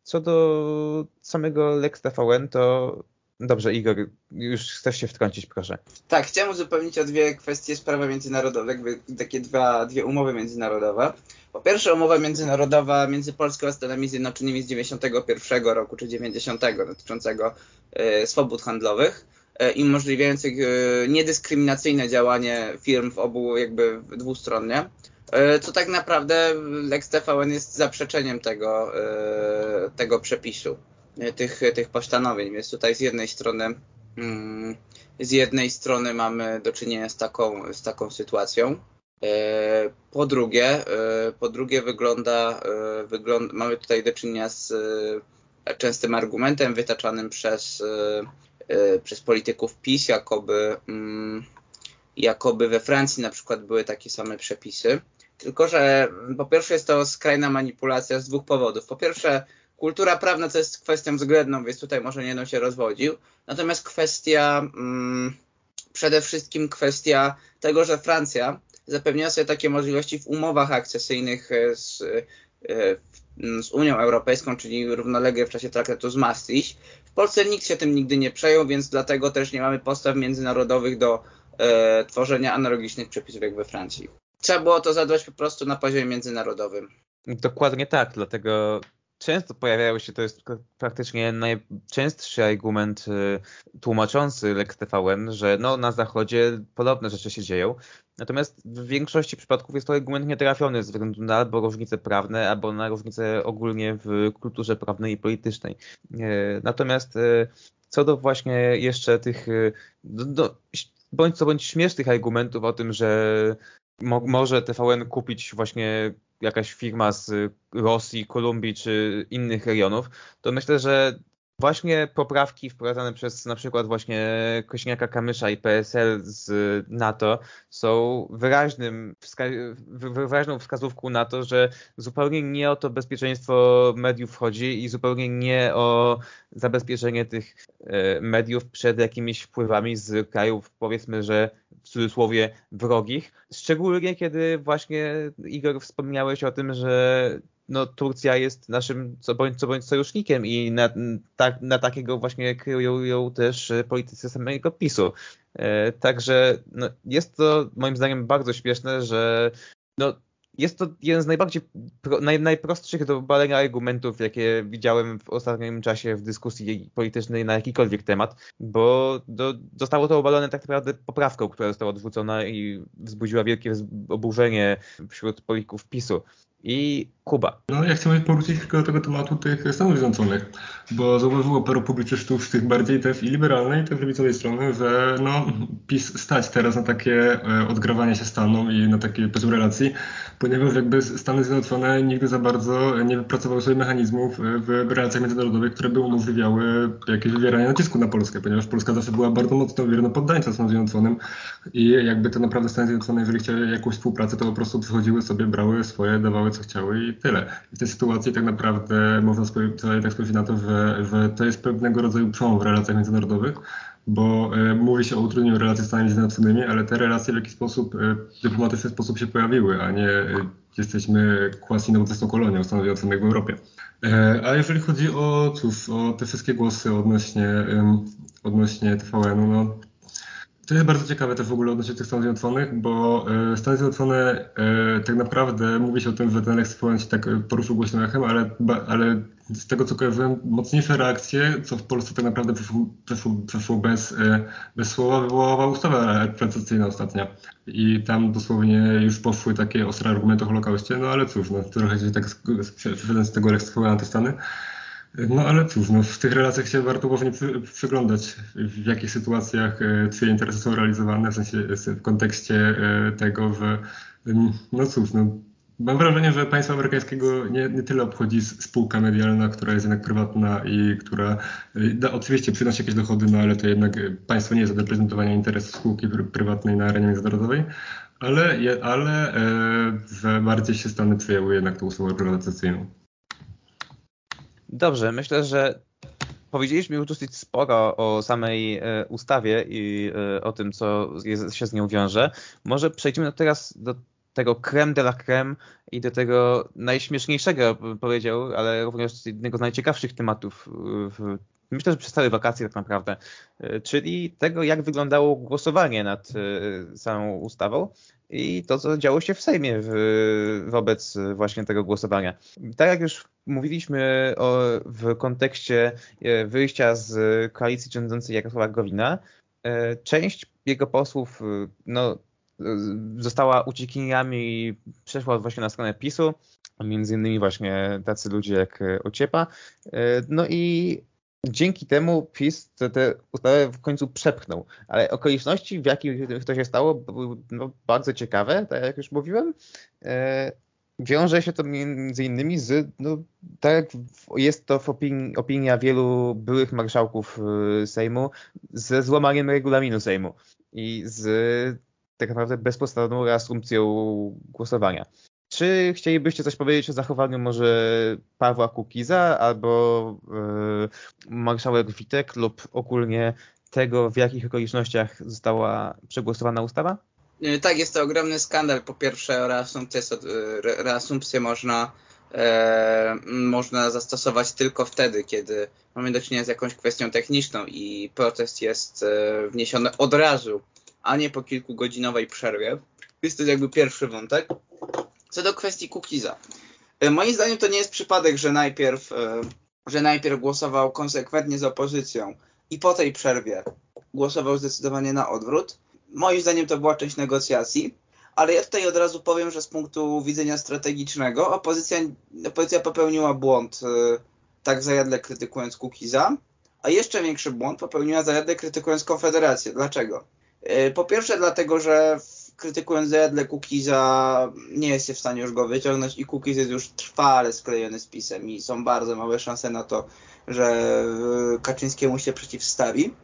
co do samego Lex TVN, to Dobrze, Igor, już chcesz się wtrącić, proszę. Tak, chciałem uzupełnić o dwie kwestie sprawy międzynarodowe, jakby takie dwa, dwie umowy międzynarodowe. Po pierwsze umowa międzynarodowa między Polską a Stanami Zjednoczonymi z 91 roku czy 90 dotyczącego e, swobód handlowych e, i umożliwiających e, niedyskryminacyjne działanie firm w obu jakby dwustronnie. Co tak naprawdę Lex TVN jest zaprzeczeniem tego, tego przepisu, tych, tych postanowień. Więc tutaj z jednej strony mm, z jednej strony mamy do czynienia z taką, z taką sytuacją, po drugie, e, po drugie wygląda, e, mamy tutaj do czynienia z częstym argumentem wytaczanym przez, przez polityków PiS, jakoby, mm, jakoby we Francji na przykład były takie same przepisy. Tylko, że po pierwsze jest to skrajna manipulacja z dwóch powodów. Po pierwsze, kultura prawna to jest kwestią względną, więc tutaj może nie będę się rozwodził. Natomiast kwestia, mm, przede wszystkim kwestia tego, że Francja zapewniała sobie takie możliwości w umowach akcesyjnych e, z, e, z Unią Europejską, czyli równolegle w czasie traktatu z Maastricht. W Polsce nikt się tym nigdy nie przejął, więc dlatego też nie mamy postaw międzynarodowych do e, tworzenia analogicznych przepisów jak we Francji. Trzeba było to zadbać po prostu na poziomie międzynarodowym. Dokładnie tak, dlatego często pojawiały się, to jest praktycznie najczęstszy argument y, tłumaczący Lex TVN, że no, na Zachodzie podobne rzeczy się dzieją. Natomiast w większości przypadków jest to argument nietrafiony ze względu na albo różnice prawne, albo na różnice ogólnie w kulturze prawnej i politycznej. Y, natomiast y, co do właśnie jeszcze tych bądź co bądź śmiesznych argumentów o tym, że mo może TVN kupić właśnie jakaś firma z Rosji, Kolumbii czy innych rejonów, to myślę, że Właśnie poprawki wprowadzane przez na przykład właśnie Kośniaka Kamysza i PSL z NATO są wyraźnym wska wyraźną wskazówką na to, że zupełnie nie o to bezpieczeństwo mediów chodzi i zupełnie nie o zabezpieczenie tych e, mediów przed jakimiś wpływami z krajów powiedzmy, że w cudzysłowie wrogich. Szczególnie kiedy właśnie Igor wspomniałeś o tym, że no, Turcja jest naszym co bądź, co bądź sojusznikiem i na, ta, na takiego właśnie kryją ją też politycy samego PiSu. E, także no, jest to moim zdaniem bardzo śmieszne, że no, jest to jeden z najbardziej pro, naj, najprostszych do obalenia argumentów, jakie widziałem w ostatnim czasie w dyskusji politycznej na jakikolwiek temat, bo do, zostało to obalone tak naprawdę poprawką, która została odrzucona i wzbudziła wielkie oburzenie wśród polityków PiSu i Kuba. No, ja chciałem poruszyć tylko do tego tematu tych Stanów Zjednoczonych, bo zauważyło paru publicystów z tych bardziej też i liberalnej, też lewicowej strony, że no, PiS stać teraz na takie e, odgrawanie się Stanom i na takie poziom relacji, ponieważ jakby Stany Zjednoczone nigdy za bardzo nie wypracowały sobie mechanizmów e, w relacjach międzynarodowych, które by umożliwiały jakieś wywieranie nacisku na Polskę, ponieważ Polska zawsze była bardzo mocno wierną poddańcą Stanom Zjednoczonym i jakby to naprawdę Stany Zjednoczone, jeżeli chciały jakąś współpracę, to po prostu przychodziły sobie, brały swoje, dawały co chciały i tyle. I w tej sytuacji tak naprawdę można spojrzeć, tak spojrzeć na to, że, że to jest pewnego rodzaju przełom w relacjach międzynarodowych, bo e, mówi się o utrudnieniu relacji z Stanami Zjednoczonymi, ale te relacje w jakiś sposób, e, dyplomatyczny sposób się pojawiły, a nie e, jesteśmy quasi nowoczesną kolonią Zjednoczonych w Europie. A jeżeli chodzi o, cóż, o te wszystkie głosy odnośnie, odnośnie TVN-u, no To jest bardzo ciekawe też w ogóle odnośnie tych Stanów Zjednoczonych, bo e, Stany Zjednoczone e, tak naprawdę mówi się o tym, że ten eksponent się tak poruszył głośnym echem, ale, ale z tego co kojarzyłem, mocniejsze reakcje, co w Polsce tak naprawdę przeszło, bez, e, bez słowa, wywołała ustawa reprezentacyjna ostatnia. I tam dosłownie już poszły takie ostre argumenty o Holokauście, no ale cóż, no, trochę się tak przeszedłem z tego leksykowania antystany. No ale cóż, no, w tych relacjach się warto uważnie przy, przyglądać, w jakich sytuacjach e, czyje interesy są realizowane, w sensie w kontekście e, tego, że no cóż, no, mam wrażenie, że państwa amerykańskiego nie, nie tyle obchodzi spółka medialna, która jest jednak prywatna i która e, da, oczywiście przynosi jakieś dochody, no ale to jednak państwo nie jest do reprezentowania interesów spółki prywatnej na arenie międzynarodowej, ale, ale że bardziej się Stany przejęły jednak tą usługę reprezentacyjną. Dobrze, myślę, że powiedzieliśmy już dosyć sporo o samej e, ustawie i e, o tym, co jest, się z nią wiąże. Może przejdziemy teraz do tego creme de la creme i do tego najśmieszniejszego, powiedział, ale również jednego z najciekawszych tematów w myślę, że przez całe wakacje tak naprawdę, e, czyli tego, jak wyglądało głosowanie nad samą ustawą i to, co działo się w Sejmie w, wobec właśnie tego głosowania. Tak jak już mówiliśmy o, w kontekście e, wyjścia z koalicji rządzącej Jarosława Gowina, e, część jego posłów e, no, została uciekiniami i przeszła właśnie na stronę PiSu, między innymi właśnie tacy ludzie jak Ociepa. No i dzięki temu PiS tę te ustawę w końcu przepchnął. Ale okoliczności, w jakich to się stało, były no, bardzo ciekawe, tak jak już mówiłem. E, wiąże się to między innymi z, no, tak jak jest to w opinii, opinia wielu byłych marszałków e, Sejmu, ze złamaniem regulaminu Sejmu i z tak naprawdę bezpodstawową reasumpcją głosowania. Czy chcielibyście coś powiedzieć o zachowaniu może Pawła Kukiza albo yy, marszałek Witek lub ogólnie tego, w jakich okolicznościach została przegłosowana ustawa? E, tak, jest to ogromny skandal. Po pierwsze, reasumpcję, e, reasumpcję można, e, można zastosować tylko wtedy, kiedy mamy do czynienia z jakąś kwestią techniczną i protest jest e, wniesiony od razu, a nie po kilkugodzinowej przerwie. Jest to jakby pierwszy wątek. Co do kwestii Cookiesa. E, moim zdaniem to nie jest przypadek, że najpierw, e, że najpierw głosował konsekwentnie z opozycją i po tej przerwie głosował zdecydowanie na odwrót. Moim zdaniem to była część negocjacji, ale ja tutaj od razu powiem, że z punktu widzenia strategicznego opozycja, opozycja popełniła błąd, e, tak zajadle krytykując Kukiza, a jeszcze większy błąd popełniła zajadle krytykując Konfederację. Dlaczego? Po pierwsze dlatego, że krytykując Zedle Cookiesa nie jest się w stanie już go wyciągnąć i Cookies jest już trwale sklejony z pisem i są bardzo małe szanse na to, że e, Kaczyńskiemu się przeciwstawi.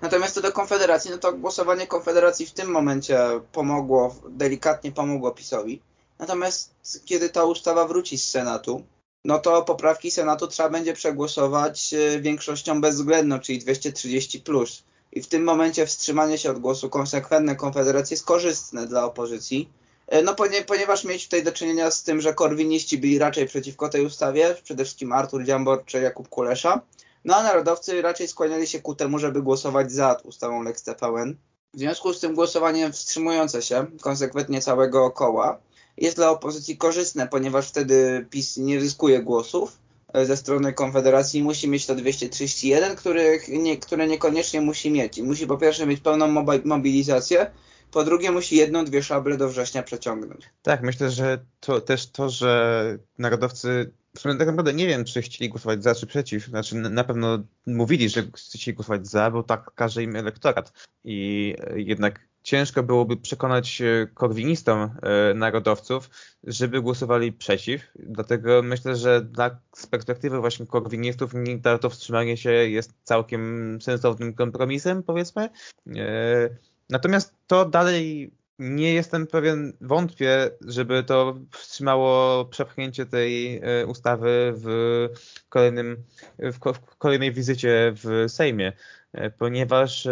Natomiast co do Konfederacji, no to głosowanie Konfederacji w tym momencie pomogło, delikatnie pomogło PiSowi. Natomiast kiedy ta ustawa wróci z Senatu, no to poprawki Senatu trzeba będzie przegłosować e, większością bezwzględną, czyli 230 plus i w tym momencie wstrzymanie się od głosu konsekwentne Konfederacji jest korzystne dla opozycji. E, no ponieważ mieć tutaj do czynienia z tym, że korwiniści byli raczej przeciwko tej ustawie, przede wszystkim Artur Dziambor czy Jakub Kulesza, no a narodowcy raczej skłaniali się ku temu, żeby głosować za ustawą Lex TVN. W związku z tym głosowanie wstrzymujące się konsekwentnie całego koła jest dla opozycji korzystne, ponieważ wtedy PiS nie zyskuje głosów, ze strony Konfederacji musi mieć to 231, których nie, które niekoniecznie musi mieć. Musi po pierwsze mieć pełną mobilizację, po drugie musi jedną, dwie szable do września przeciągnąć. Tak, myślę, że to też to, że narodowcy w sumie tak naprawdę nie wiem, czy chcieli głosować za, czy przeciw. Znaczy na pewno mówili, że chcieli głosować za, bo tak każe im elektorat. I jednak ciężko byłoby przekonać e, korwinistom e, narodowców, żeby głosowali przeciw. Dlatego myślę, że dla, z perspektywy właśnie korwinistów to wstrzymanie się jest całkiem sensownym kompromisem, powiedzmy. E, natomiast to dalej nie jestem pewien, wątpię, żeby to wstrzymało przepchnięcie tej ustawy w, kolejnym, w kolejnej wizycie w Sejmie. Ponieważ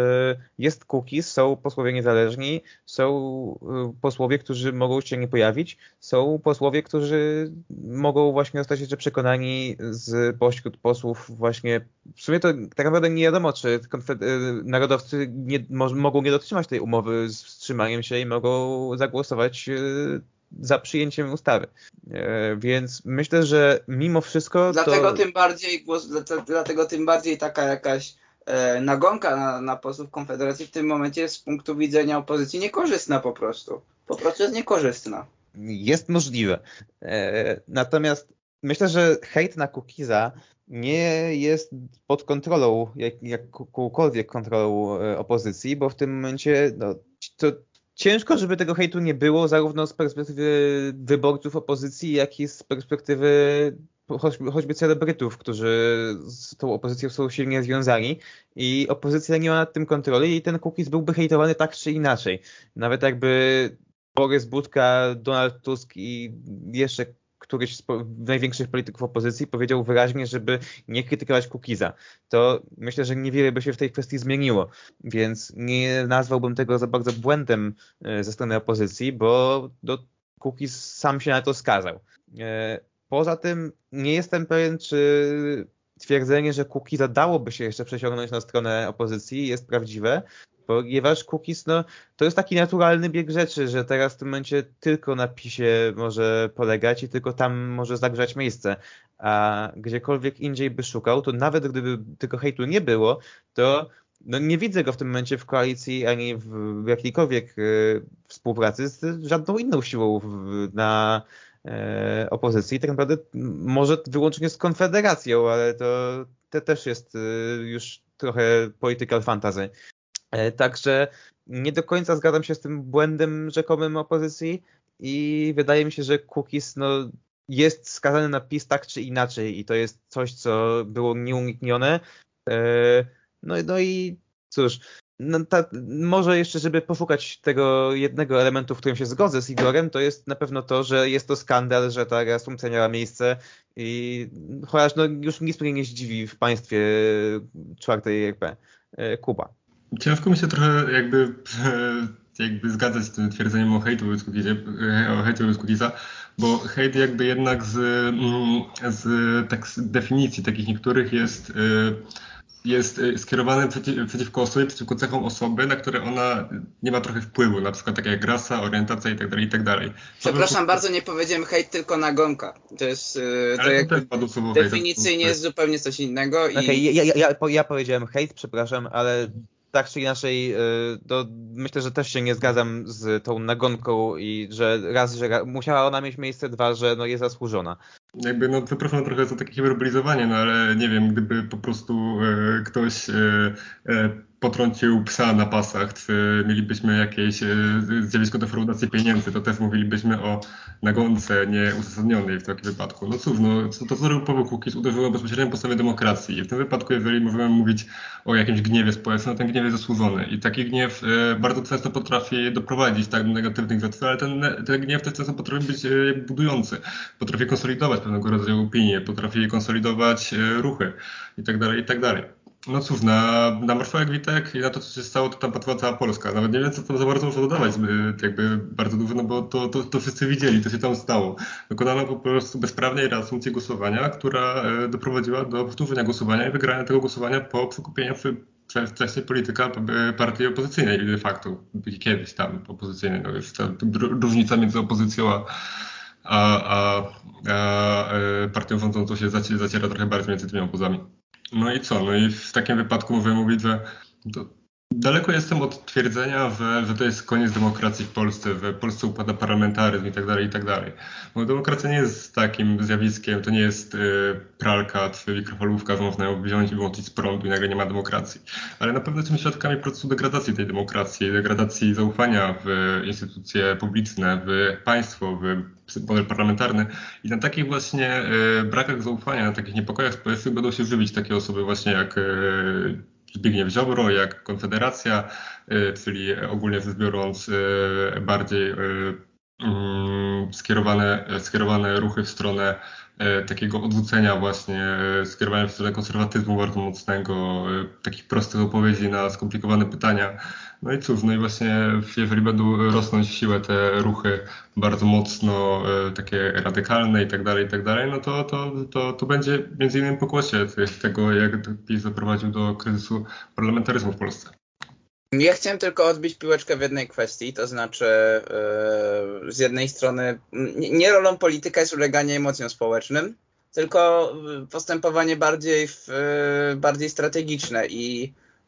jest cookies, są posłowie niezależni, są posłowie, którzy mogą się nie pojawić, są posłowie, którzy mogą właśnie zostać jeszcze przekonani z pośród posłów właśnie, w sumie to tak naprawdę nie wiadomo, czy narodowcy nie, mogą nie dotrzymać tej umowy z wstrzymaniem się i mogą zagłosować za przyjęciem ustawy. E, więc myślę, że mimo wszystko. Dlatego to... tym bardziej dlatego tym bardziej taka jakaś e, nagonka na, na posłów Konfederacji w tym momencie jest z punktu widzenia opozycji niekorzystna po prostu. Po prostu jest niekorzystna. Jest możliwe. E, natomiast myślę, że hejt na Kukiza nie jest pod kontrolą, jak, jakąkolwiek kontrolą opozycji, bo w tym momencie no, to ciężko, żeby tego hejtu nie było, zarówno z perspektywy wyborców opozycji, jak i z perspektywy choćby, choćby celebrytów, którzy z tą opozycją są silnie związani i opozycja nie ma nad tym kontroli i ten cookies byłby hejtowany tak czy inaczej. Nawet jakby Borys Budka, Donald Tusk i jeszcze któryś z największych polityków opozycji powiedział wyraźnie, żeby nie krytykować Kukiza. To myślę, że niewiele by się w tej kwestii zmieniło, więc nie nazwałbym tego za bardzo błędem e, ze strony opozycji, bo do Kukiz sam się na to skazał. Poza tym nie jestem pewien, czy twierdzenie, że Kukiza dałoby się jeszcze przesiągnąć na stronę opozycji jest prawdziwe, ponieważ cookies, no, to jest taki naturalny bieg rzeczy, że teraz w tym momencie tylko na PiSie może polegać i tylko tam może zagrzać miejsce, a gdziekolwiek indziej by szukał, to nawet gdyby tylko hejtu nie było, to no nie widzę go w tym momencie w koalicji ani w jakiejkolwiek y, współpracy z żadną inną siłą w, na opozycji. Tak naprawdę może wyłącznie z Konfederacją, ale to, to też jest y, już trochę political fantasy. E, także nie do końca zgadzam się z tym błędem rzekomym opozycji i wydaje mi się, że cookies no, jest skazany na PiS tak czy inaczej i to jest coś, co było nieuniknione. E, no, no i cóż, no ta, może jeszcze, żeby poszukać tego jednego elementu, w którym się zgodzę z Igorem, to jest na pewno to, że jest to skandal, że ta reasumpcja miała miejsce i chociaż no, już nic mnie nie zdziwi w państwie czwartej RP. E, Kuba. Ciężko mi się trochę jakby, jakby zgadzać z tym twierdzeniem o hejtu wobec wobec bo hejt jakby jednak z, mm, z, tak z definicji takich niektórych jest jest y, skierowany przeciw, przeciwko osobie, przeciwko cechom osoby, na które ona nie ma trochę wpływu, na przykład takie jak rasa, orientacja i tak dalej, i tak. Przepraszam bardzo, nie powiedziałem hejt, tylko nagonka. To jest, y, to jak definicyjnie jest zupełnie coś innego. I... Okay, ja, ja, ja, ja powiedziałem hejt, przepraszam, ale tak czy inaczej, y, to myślę, że też się nie zgadzam z tą nagonką i że raz, że musiała ona mieć miejsce, dwa, że no jest zasłużona. Jakby, no przepraszam trochę za takie hiperbolizowanie, no ale nie wiem, gdyby po prostu e, ktoś e, e, potrącił psa na pasach, czy mielibyśmy jakieś e, zjawisko defraudacji pieniędzy, to też mówilibyśmy o nagonce nieuzasadnionej w takim wypadku. No cóż, no, to, co robił Paweł Kukiz uderzyło bezpośrednio po podstawie demokracji. I w tym wypadku, jeżeli możemy mówić o jakimś gniewie społecznym, no ten gniew jest zasłużony. I taki gniew e, bardzo często potrafi doprowadzić tak, do negatywnych rzeczy, ale ten, ten gniew też często potrafi być budujący. Potrafi konsolidować pewnego rodzaju opinie, potrafi konsolidować ruchy i tak dalej, i tak. No cóż, na, na marszałek Witek i na to, co się stało, to tam patrzyła cała Polska. Nawet nie wiem, co tam za bardzo można dodawać, jakby bardzo dużo, no bo to, to, to wszyscy widzieli, to się tam stało. Dokonano po prostu bezprawnej reasumpcji głosowania, która e, doprowadziła do powtórzenia głosowania i wygrania tego głosowania po przekupieniu wcześniej polityka partii opozycyjnej de facto, kiedyś tam opozycyjnej, no już ta różnica między opozycją a, a, a, a e, partią rządzącą się zaciera trochę bardziej między tymi obozami. No i co? No i w takim wypadku możemy mówić, że to daleko jestem od twierdzenia, że, że to jest koniec demokracji w Polsce, że w Polsce upada parlamentaryzm i tak dalej, i tak dalej. Bo demokracja nie jest takim zjawiskiem, to nie jest y, pralka czy mikrofalówka, że można ją wziąć i wyłączyć z prądu i nagle nie ma demokracji. Ale na pewno jesteśmy świadkami procesu degradacji tej demokracji, degradacji zaufania w instytucje publiczne, w państwo, w model parlamentarny i na takich właśnie e, brakach zaufania, na takich niepokojach społecznych będą się żywić takie osoby właśnie jak e, Zbigniew Ziobro, jak Konfederacja, e, czyli ogólnie rzecz biorąc bardziej mm, skierowane, skierowane ruchy w stronę takiego odwrócenia właśnie, e, skierowania w stronę konserwatyzmu bardzo mocnego, e, takich prostych odpowiedzi na skomplikowane pytania. No i cóż, no i właśnie jeżeli będą rosnąć w siłę te ruchy bardzo mocno takie radykalne i tak dalej, i tak dalej, no to, to, to, to będzie między innymi pokłosie tego, jak PiS zaprowadził do kryzysu parlamentaryzmu w Polsce. Ja chciałem tylko odbić piłeczkę w jednej kwestii, to znaczy yy, z jednej strony nie, rolą polityka jest uleganie emocjom społecznym, tylko postępowanie bardziej, w, yy, bardziej strategiczne i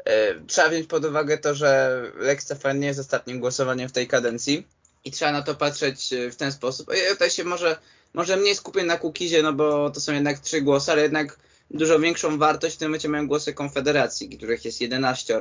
yy, trzeba wziąć pod uwagę to, że Lex Stefan nie jest ostatnim głosowaniem w tej kadencji i trzeba na to patrzeć w ten sposób. Ja tutaj się może, może mniej skupię na Kukizie, no bo to są jednak trzy głosy, ale jednak dużo większą wartość w tym momencie mają głosy Konfederacji, których jest 11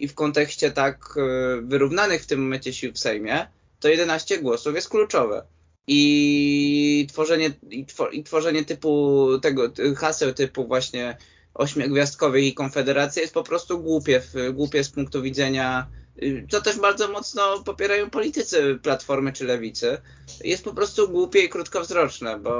i w kontekście tak e, wyrównanych w tym momencie sił w Sejmie, to 11 głosów jest kluczowe. I tworzenie, i, i tworzenie typu tego haseł typu właśnie ośmiogwiazdkowych i konfederacji jest po prostu głupie, głupie z punktu widzenia, y, co też bardzo mocno popierają politycy Platformy czy Lewicy. Jest po prostu głupie i krótkowzroczne, bo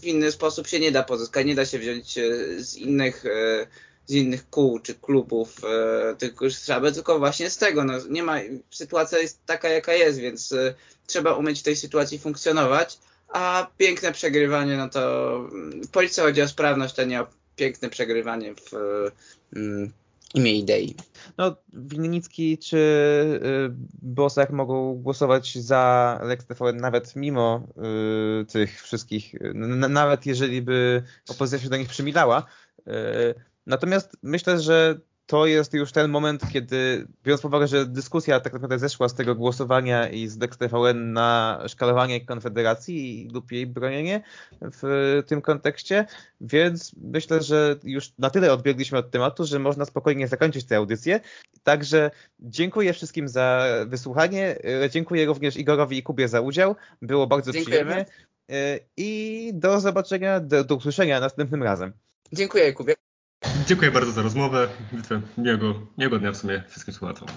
w inny sposób się nie da pozyskać, nie da się wziąć e, z innych e, z innych kół czy klubów, e, tylko trzeba tylko właśnie z tego. No, nie ma, sytuacja jest taka, jaka jest, więc e, trzeba umieć w tej sytuacji funkcjonować, a piękne przegrywanie, no to w Polsce chodzi o sprawność, a nie o piękne przegrywanie w mm, imię idei. No, Winnicki czy y, Bosak mogą głosować za Lex TVN nawet mimo y, tych wszystkich, nawet jeżeli by opozycja się do nich przymilała, y, Natomiast myślę, że to jest już ten moment, kiedy, biorąc pod uwagę, że dyskusja tak naprawdę zeszła z tego głosowania i z Dex TVN na szkalowanie Konfederacji lub jej bronienie w tym kontekście, więc myślę, że już na tyle odbiegliśmy od tematu, że można spokojnie zakończyć tę audycję. Także dziękuję wszystkim za wysłuchanie. Dziękuję również Igorowi i Kubie za udział. Było bardzo Dziękujemy. przyjemnie. I do zobaczenia, do, do usłyszenia następnym razem. Dziękuję Kubie. Dziękuję bardzo za rozmowę. Miłego, miłego dnia w sumie wszystkim słuchaczom.